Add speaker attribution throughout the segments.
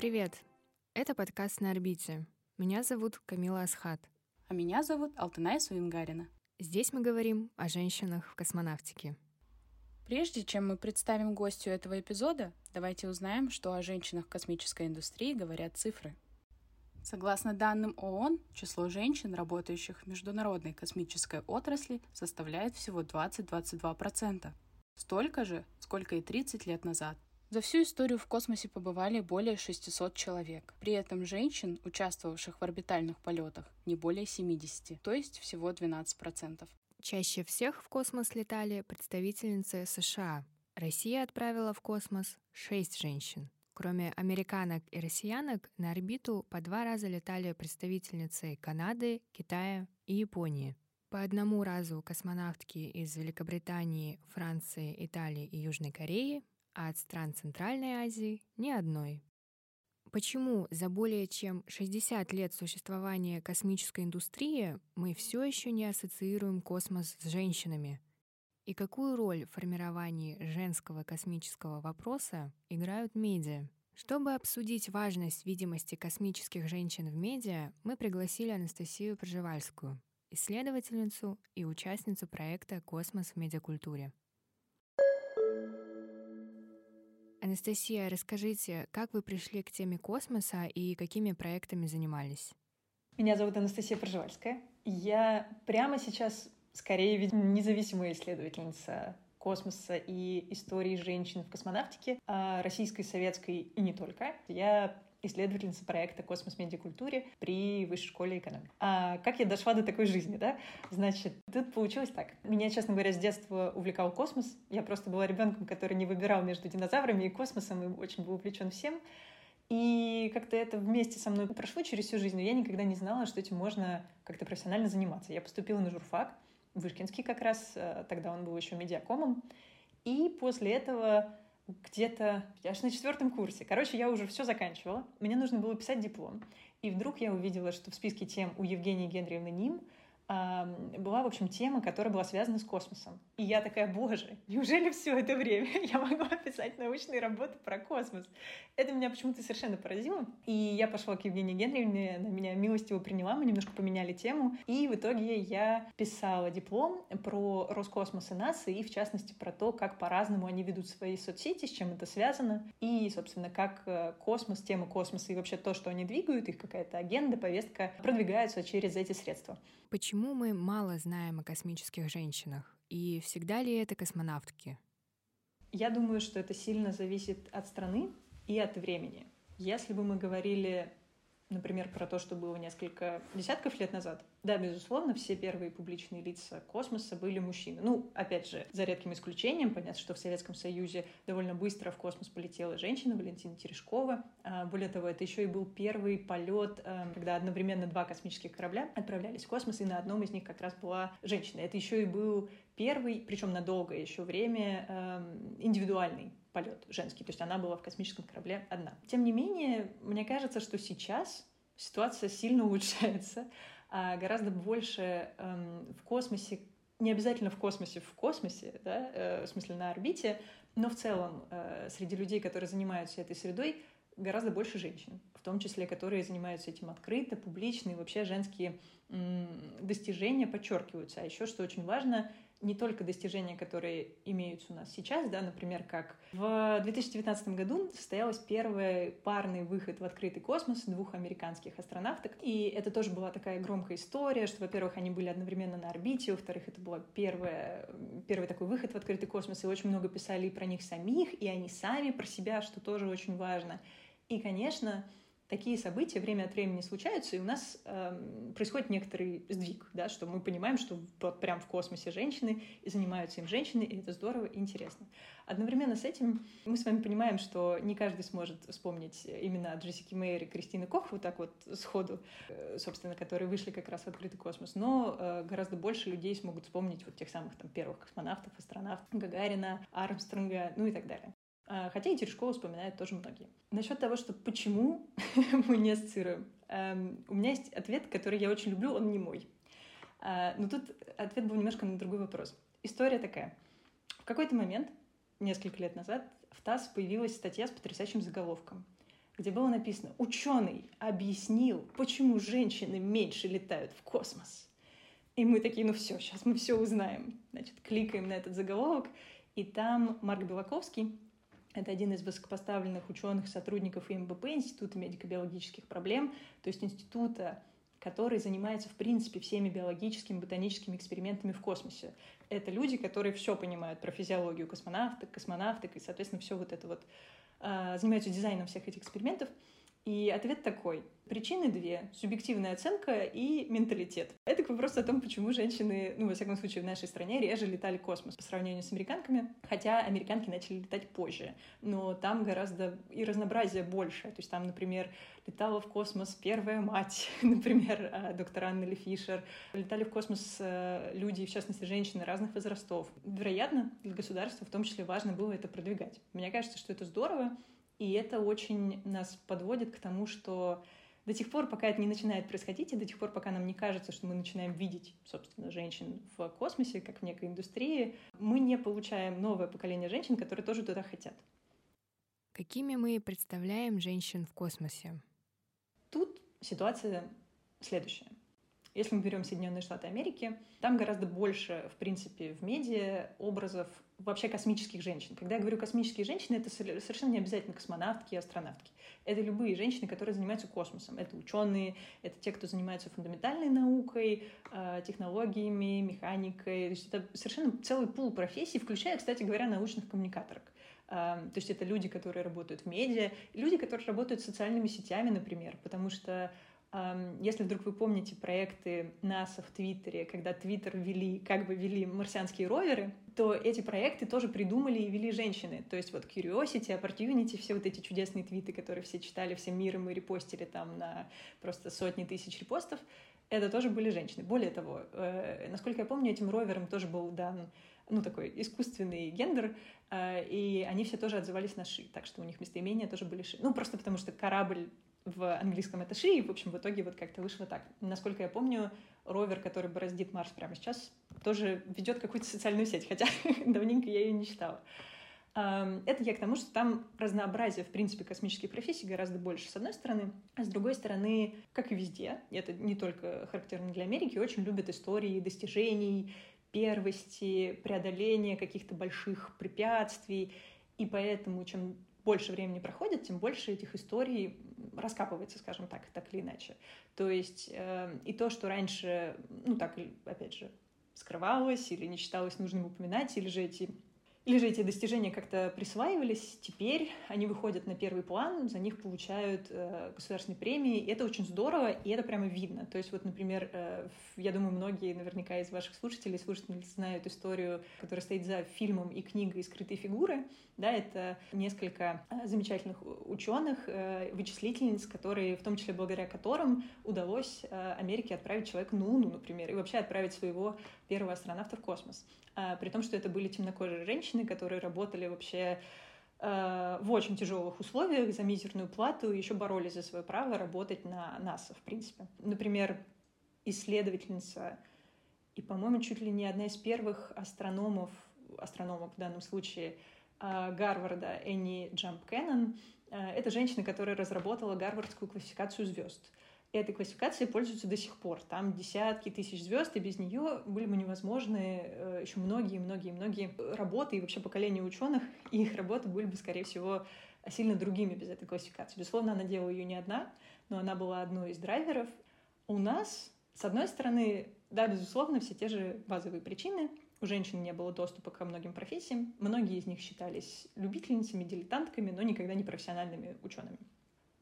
Speaker 1: Привет! Это подкаст «На орбите». Меня зовут Камила Асхат.
Speaker 2: А меня зовут Алтыная Суингарина.
Speaker 1: Здесь мы говорим о женщинах в космонавтике.
Speaker 2: Прежде чем мы представим гостю этого эпизода, давайте узнаем, что о женщинах в космической индустрии говорят цифры. Согласно данным ООН, число женщин, работающих в международной космической отрасли, составляет всего 20-22%. Столько же, сколько и 30 лет назад. За всю историю в космосе побывали более 600 человек. При этом женщин, участвовавших в орбитальных полетах, не более 70, то есть всего 12%.
Speaker 1: Чаще всех в космос летали представительницы США. Россия отправила в космос 6 женщин. Кроме американок и россиянок, на орбиту по два раза летали представительницы Канады, Китая и Японии. По одному разу космонавтки из Великобритании, Франции, Италии и Южной Кореи, а от стран Центральной Азии — ни одной. Почему за более чем 60 лет существования космической индустрии мы все еще не ассоциируем космос с женщинами? И какую роль в формировании женского космического вопроса играют медиа? Чтобы обсудить важность видимости космических женщин в медиа, мы пригласили Анастасию Пржевальскую, исследовательницу и участницу проекта «Космос в медиакультуре». Анастасия, расскажите, как вы пришли к теме космоса и какими проектами занимались?
Speaker 3: Меня зовут Анастасия Пржевальская. Я прямо сейчас скорее независимая исследовательница космоса и истории женщин в космонавтике, а российской, советской и не только. Я исследовательница проекта «Космос медиакультуре» при Высшей школе экономики. А как я дошла до такой жизни, да? Значит, тут получилось так. Меня, честно говоря, с детства увлекал космос. Я просто была ребенком, который не выбирал между динозаврами и космосом, и очень был увлечен всем. И как-то это вместе со мной прошло через всю жизнь, но я никогда не знала, что этим можно как-то профессионально заниматься. Я поступила на журфак, Вышкинский как раз, э, тогда он был еще медиакомом. И после этого где-то аж на четвертом курсе. Короче, я уже все заканчивала. Мне нужно было писать диплом. И вдруг я увидела, что в списке тем у Евгении Генриевны Ним была, в общем, тема, которая была связана с космосом. И я такая, боже, неужели все это время я могла писать научные работы про космос? Это меня почему-то совершенно поразило. И я пошла к Евгении Генриевне, она меня милостиво приняла, мы немножко поменяли тему. И в итоге я писала диплом про Роскосмос и НАСА, и в частности про то, как по-разному они ведут свои соцсети, с чем это связано, и, собственно, как э, космос, тема космоса и вообще то, что они двигают, их какая-то агенда, повестка продвигаются через эти средства.
Speaker 1: Почему мы мало знаем о космических женщинах? И всегда ли это космонавтки?
Speaker 3: Я думаю, что это сильно зависит от страны и от времени. Если бы мы говорили например, про то, что было несколько десятков лет назад. Да, безусловно, все первые публичные лица космоса были мужчины. Ну, опять же, за редким исключением, понятно, что в Советском Союзе довольно быстро в космос полетела женщина Валентина Терешкова. А, более того, это еще и был первый полет, а, когда одновременно два космических корабля отправлялись в космос, и на одном из них как раз была женщина. Это еще и был первый, причем на долгое еще время, а, индивидуальный полет женский, то есть она была в космическом корабле одна. Тем не менее, мне кажется, что сейчас ситуация сильно улучшается, а гораздо больше эм, в космосе, не обязательно в космосе, в космосе, да, э, в смысле на орбите, но в целом э, среди людей, которые занимаются этой средой, гораздо больше женщин, в том числе, которые занимаются этим открыто, публично, и вообще женские достижения подчеркиваются. А еще, что очень важно, не только достижения, которые имеются у нас сейчас, да, например, как в 2019 году состоялась первый парный выход в открытый космос двух американских астронавток, и это тоже была такая громкая история, что, во-первых, они были одновременно на орбите, во-вторых, это был первый, такой выход в открытый космос, и очень много писали и про них самих, и они сами про себя, что тоже очень важно. И, конечно, такие события время от времени случаются, и у нас э, происходит некоторый сдвиг, да, что мы понимаем, что вот прям в космосе женщины, и занимаются им женщины, и это здорово и интересно. Одновременно с этим мы с вами понимаем, что не каждый сможет вспомнить имена Джессики Мейер и Кристины Кох вот так вот сходу, э, собственно, которые вышли как раз в открытый космос, но э, гораздо больше людей смогут вспомнить вот тех самых там первых космонавтов, астронавтов, Гагарина, Армстронга, ну и так далее. А, хотя и Терешкова вспоминают тоже многие. Насчет того, что почему мы не ассоциируем. Эм, у меня есть ответ, который я очень люблю, он не мой. А, но тут ответ был немножко на другой вопрос. История такая. В какой-то момент, несколько лет назад, в ТАСС появилась статья с потрясающим заголовком. где было написано «Ученый объяснил, почему женщины меньше летают в космос». И мы такие, ну все, сейчас мы все узнаем. Значит, кликаем на этот заголовок, и там Марк Белаковский, это один из высокопоставленных ученых, сотрудников ИМБП, Института медико-биологических проблем, то есть института, который занимается, в принципе, всеми биологическими, ботаническими экспериментами в космосе. Это люди, которые все понимают про физиологию космонавток, космонавток, и, соответственно, все вот это вот э, занимаются дизайном всех этих экспериментов. И ответ такой. Причины две. Субъективная оценка и менталитет. Это к вопросу о том, почему женщины, ну, во всяком случае, в нашей стране реже летали в космос по сравнению с американками. Хотя американки начали летать позже. Но там гораздо и разнообразие больше. То есть там, например, летала в космос первая мать, например, э, доктор Анна Ли Фишер. Летали в космос э, люди, в частности, женщины разных возрастов. Вероятно, для государства в том числе важно было это продвигать. Мне кажется, что это здорово, и это очень нас подводит к тому, что до тех пор, пока это не начинает происходить, и до тех пор, пока нам не кажется, что мы начинаем видеть, собственно, женщин в космосе, как в некой индустрии, мы не получаем новое поколение женщин, которые тоже туда хотят.
Speaker 1: Какими мы представляем женщин в космосе?
Speaker 3: Тут ситуация следующая. Если мы берем Соединенные Штаты Америки, там гораздо больше, в принципе, в медиа образов вообще космических женщин. Когда я говорю космические женщины, это совершенно не обязательно космонавтки и астронавтки. Это любые женщины, которые занимаются космосом. Это ученые, это те, кто занимается фундаментальной наукой, э, технологиями, механикой. То есть это совершенно целый пул профессий, включая, кстати говоря, научных коммуникаторок. Э, то есть это люди, которые работают в медиа, люди, которые работают с социальными сетями, например, потому что если вдруг вы помните проекты НАСА в Твиттере, когда Твиттер вели, как бы вели марсианские роверы, то эти проекты тоже придумали и вели женщины. То есть вот Curiosity, Opportunity, все вот эти чудесные твиты, которые все читали всем миром и репостили там на просто сотни тысяч репостов, это тоже были женщины. Более того, э, насколько я помню, этим роверам тоже был дан ну, такой искусственный гендер, э, и они все тоже отзывались на ши, так что у них местоимения тоже были ши. Ну, просто потому что корабль в английском ши, и, в общем, в итоге вот как-то вышло так. Насколько я помню, ровер, который бороздит Марс прямо сейчас, тоже ведет какую-то социальную сеть, хотя давненько я ее не читала. Это я к тому, что там разнообразие, в принципе, космических профессий гораздо больше, с одной стороны. А с другой стороны, как и везде, это не только характерно для Америки, очень любят истории достижений, первости, преодоления каких-то больших препятствий. И поэтому, чем больше времени проходит, тем больше этих историй раскапывается, скажем так, так или иначе. То есть э, и то, что раньше, ну так, опять же, скрывалось или не считалось нужным упоминать, или же эти или же эти достижения как-то присваивались, теперь они выходят на первый план, за них получают э, государственные премии, и это очень здорово, и это прямо видно. То есть вот, например, э, я думаю, многие наверняка из ваших слушателей, слушателей знают историю, которая стоит за фильмом и книгой «Скрытые фигуры». Да, это несколько э, замечательных ученых, э, вычислительниц, которые, в том числе благодаря которым удалось э, Америке отправить человека на Луну, например, и вообще отправить своего первого астронавта в космос. А, при том, что это были темнокожие женщины, которые работали вообще э, в очень тяжелых условиях за мизерную плату и еще боролись за свое право работать на НАСА, в принципе. Например, исследовательница и, по-моему, чуть ли не одна из первых астрономов, астрономок в данном случае, э, Гарварда Энни Джамп Кеннон, это женщина, которая разработала гарвардскую классификацию звезд этой классификацией пользуются до сих пор. Там десятки тысяч звезд, и без нее были бы невозможны э, еще многие-многие-многие работы и вообще поколения ученых, и их работы были бы, скорее всего, сильно другими без этой классификации. Безусловно, она делала ее не одна, но она была одной из драйверов. У нас, с одной стороны, да, безусловно, все те же базовые причины. У женщин не было доступа ко многим профессиям. Многие из них считались любительницами, дилетантками, но никогда не профессиональными учеными.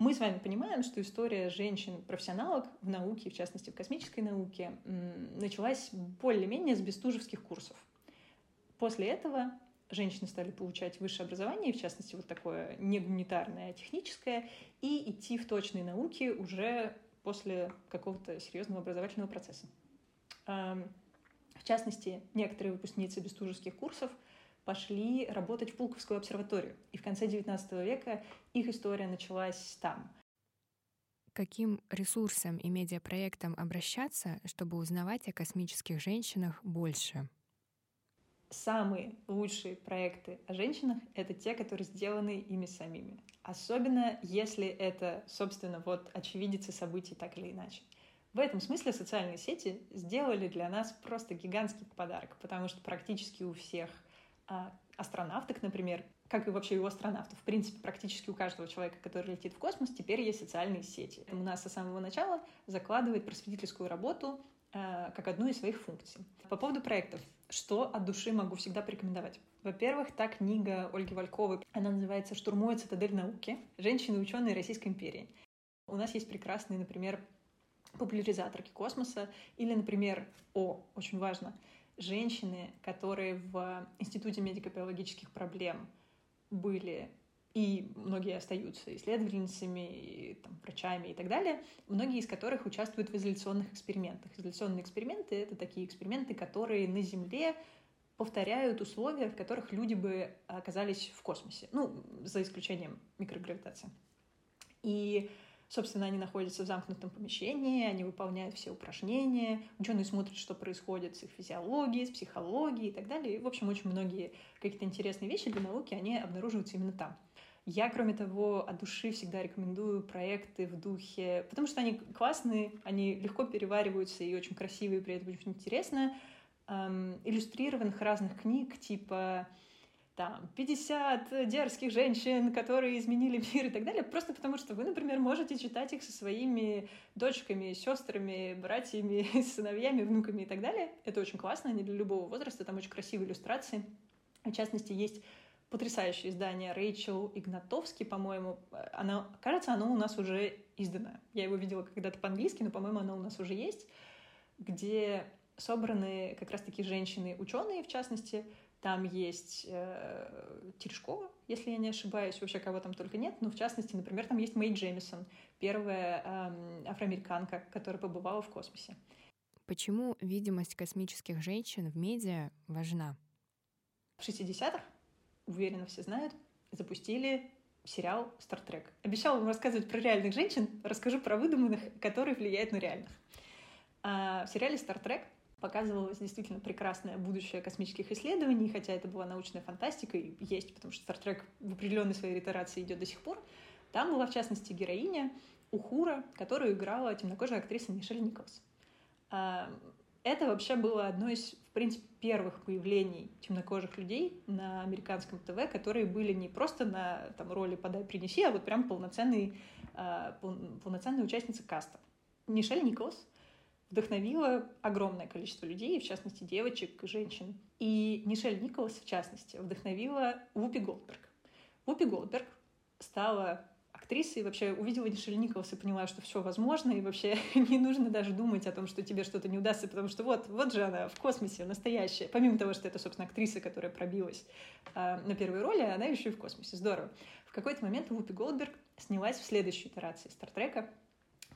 Speaker 3: Мы с вами понимаем, что история женщин-профессионалок в науке, в частности в космической науке, началась более-менее с бестужевских курсов. После этого женщины стали получать высшее образование, в частности вот такое не гуманитарное, а техническое, и идти в точные науки уже после какого-то серьезного образовательного процесса. В частности, некоторые выпускницы бестужевских курсов – пошли работать в Пулковскую обсерваторию. И в конце XIX века их история началась там.
Speaker 1: Каким ресурсам и медиапроектам обращаться, чтобы узнавать о космических женщинах больше?
Speaker 3: самые лучшие проекты о женщинах — это те, которые сделаны ими самими. Особенно если это, собственно, вот очевидцы событий так или иначе. В этом смысле социальные сети сделали для нас просто гигантский подарок, потому что практически у всех астронавток, например, как и вообще у астронавтов, в принципе, практически у каждого человека, который летит в космос, теперь есть социальные сети. У нас с самого начала закладывает просветительскую работу э, как одну из своих функций. По поводу проектов, что от души могу всегда порекомендовать. Во-первых, та книга Ольги Вальковой, она называется «Штурмуя цитадель науки. Женщины-ученые Российской империи». У нас есть прекрасные, например, популяризаторки космоса или, например, о, очень важно, женщины, которые в Институте медико-биологических проблем были и многие остаются исследовательницами, и, там, врачами и так далее, многие из которых участвуют в изоляционных экспериментах. Изоляционные эксперименты — это такие эксперименты, которые на Земле повторяют условия, в которых люди бы оказались в космосе, ну, за исключением микрогравитации. И Собственно, они находятся в замкнутом помещении, они выполняют все упражнения, ученые смотрят, что происходит с их физиологией, с психологией и так далее. И, в общем, очень многие какие-то интересные вещи для науки, они обнаруживаются именно там. Я, кроме того, от души всегда рекомендую проекты в духе, потому что они классные, они легко перевариваются и очень красивые, при этом очень интересно, эм, иллюстрированных разных книг, типа там 50 дерзких женщин, которые изменили мир и так далее, просто потому что вы, например, можете читать их со своими дочками, сестрами, братьями, сыновьями, внуками и так далее. Это очень классно, они для любого возраста, там очень красивые иллюстрации. В частности, есть потрясающее издание Рэйчел Игнатовский, по-моему. Она, кажется, оно у нас уже издано. Я его видела когда-то по-английски, но, по-моему, оно у нас уже есть, где собраны как раз-таки женщины-ученые, в частности, там есть э, Терешкова, если я не ошибаюсь, вообще кого там только нет. Но в частности, например, там есть Мэй Джемисон, первая э, афроамериканка, которая побывала в космосе.
Speaker 1: Почему видимость космических женщин в медиа важна?
Speaker 3: В 60-х, уверенно все знают, запустили сериал «Стартрек». Обещала вам рассказывать про реальных женщин, расскажу про выдуманных, которые влияют на реальных. А в сериале «Стартрек» показывалось действительно прекрасное будущее космических исследований, хотя это была научная фантастика, и есть, потому что Star Trek в определенной своей итерации идет до сих пор. Там была, в частности, героиня Ухура, которую играла темнокожая актриса Мишель Николс. А, это вообще было одно из, в принципе, первых появлений темнокожих людей на американском ТВ, которые были не просто на там, роли «подай, принеси», а вот прям полноценные, а, полноценные участницы каста. Мишель Николс вдохновила огромное количество людей, в частности, девочек, женщин. И Нишель Николас, в частности, вдохновила Вупи Голдберг. Вупи Голдберг стала актрисой, и вообще увидела Нишель Николас и поняла, что все возможно, и вообще не нужно даже думать о том, что тебе что-то не удастся, потому что вот, вот же она в космосе, настоящая. Помимо того, что это, собственно, актриса, которая пробилась э, на первой роли, она еще и в космосе. Здорово. В какой-то момент Вупи Голдберг снялась в следующей итерации Стартрека,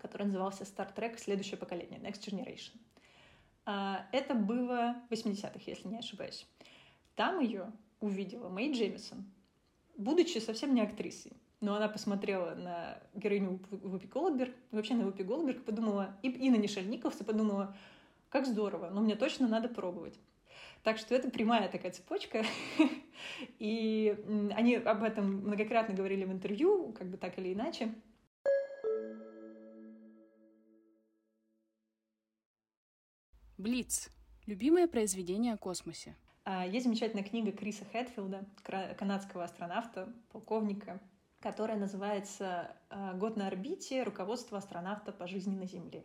Speaker 3: который назывался Star Trek «Следующее поколение» Next Generation. А, это было в 80-х, если не ошибаюсь. Там ее увидела Мэй Джемисон, будучи совсем не актрисой. Но она посмотрела на героиню Вупи Голдберг, вообще на Вупи Голдберг, подумала, и, и на Николса подумала, как здорово, но мне точно надо пробовать. Так что это прямая такая цепочка. И они об этом многократно говорили в интервью, как бы так или иначе.
Speaker 2: Блиц. Любимое произведение о космосе.
Speaker 3: А, есть замечательная книга Криса Хэтфилда, канадского астронавта, полковника, которая называется а, «Год на орбите. Руководство астронавта по жизни на Земле».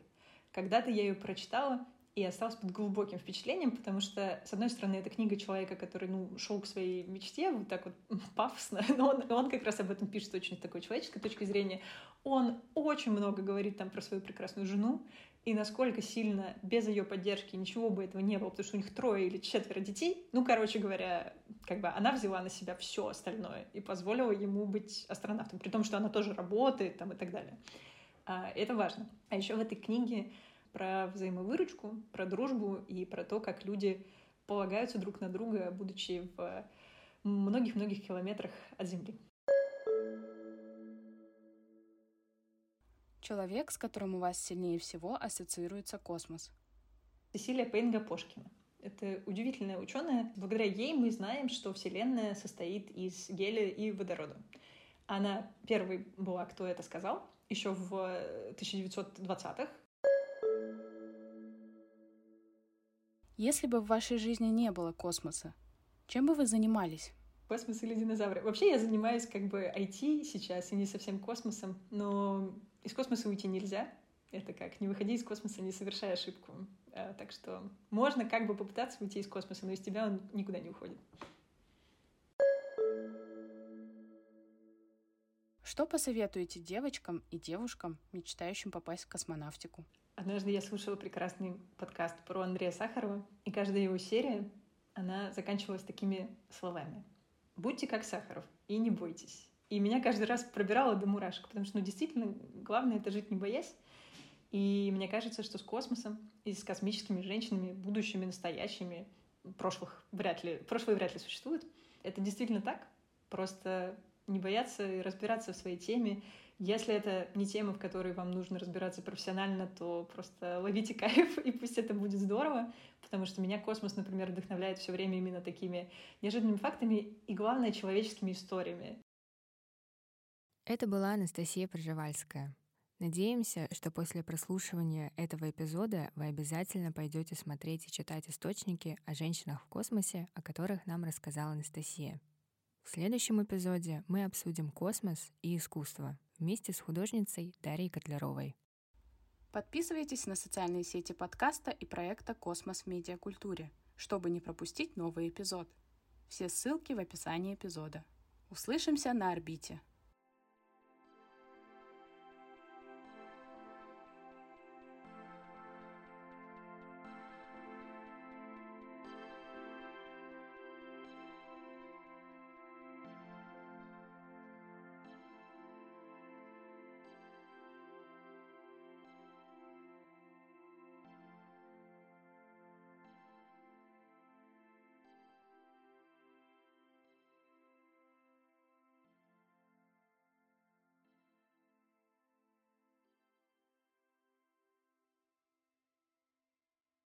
Speaker 3: Когда-то я ее прочитала, и осталась под глубоким впечатлением, потому что, с одной стороны, это книга человека, который, ну, шел к своей мечте, вот так вот пафосно, но он, он как раз об этом пишет очень такой человеческой точки зрения. Он очень много говорит там про свою прекрасную жену, и насколько сильно без ее поддержки ничего бы этого не было, потому что у них трое или четверо детей. Ну, короче говоря, как бы она взяла на себя все остальное и позволила ему быть астронавтом, при том, что она тоже работает там и так далее. А, это важно. А еще в этой книге про взаимовыручку, про дружбу и про то, как люди полагаются друг на друга, будучи в многих-многих километрах от Земли.
Speaker 2: Человек, с которым у вас сильнее всего ассоциируется космос.
Speaker 3: Сесилия Пейнга Пошкина. Это удивительная ученая. Благодаря ей мы знаем, что Вселенная состоит из гелия и водорода. Она первой была, кто это сказал, еще в 1920-х.
Speaker 2: Если бы в вашей жизни не было космоса, чем бы вы занимались?
Speaker 3: Космос или динозавры? Вообще я занимаюсь как бы IT сейчас и не совсем космосом, но из космоса уйти нельзя. Это как, не выходи из космоса, не совершай ошибку. А, так что можно как бы попытаться уйти из космоса, но из тебя он никуда не уходит.
Speaker 2: Что посоветуете девочкам и девушкам, мечтающим попасть в космонавтику?
Speaker 3: Однажды я слушала прекрасный подкаст про Андрея Сахарова, и каждая его серия, она заканчивалась такими словами. «Будьте как Сахаров и не бойтесь». И меня каждый раз пробирало до мурашек, потому что, ну, действительно, главное — это жить не боясь. И мне кажется, что с космосом и с космическими женщинами, будущими, настоящими, прошлых вряд ли, прошлое вряд ли существует. Это действительно так. Просто не бояться и разбираться в своей теме. Если это не тема, в которой вам нужно разбираться профессионально, то просто ловите кайф, и пусть это будет здорово, потому что меня космос, например, вдохновляет все время именно такими неожиданными фактами и, главное, человеческими историями.
Speaker 1: Это была Анастасия Пржевальская. Надеемся, что после прослушивания этого эпизода вы обязательно пойдете смотреть и читать источники о женщинах в космосе, о которых нам рассказала Анастасия. В следующем эпизоде мы обсудим космос и искусство вместе с художницей Дарьей Котляровой.
Speaker 2: Подписывайтесь на социальные сети подкаста и проекта «Космос в медиакультуре», чтобы не пропустить новый эпизод. Все ссылки в описании эпизода. Услышимся на орбите!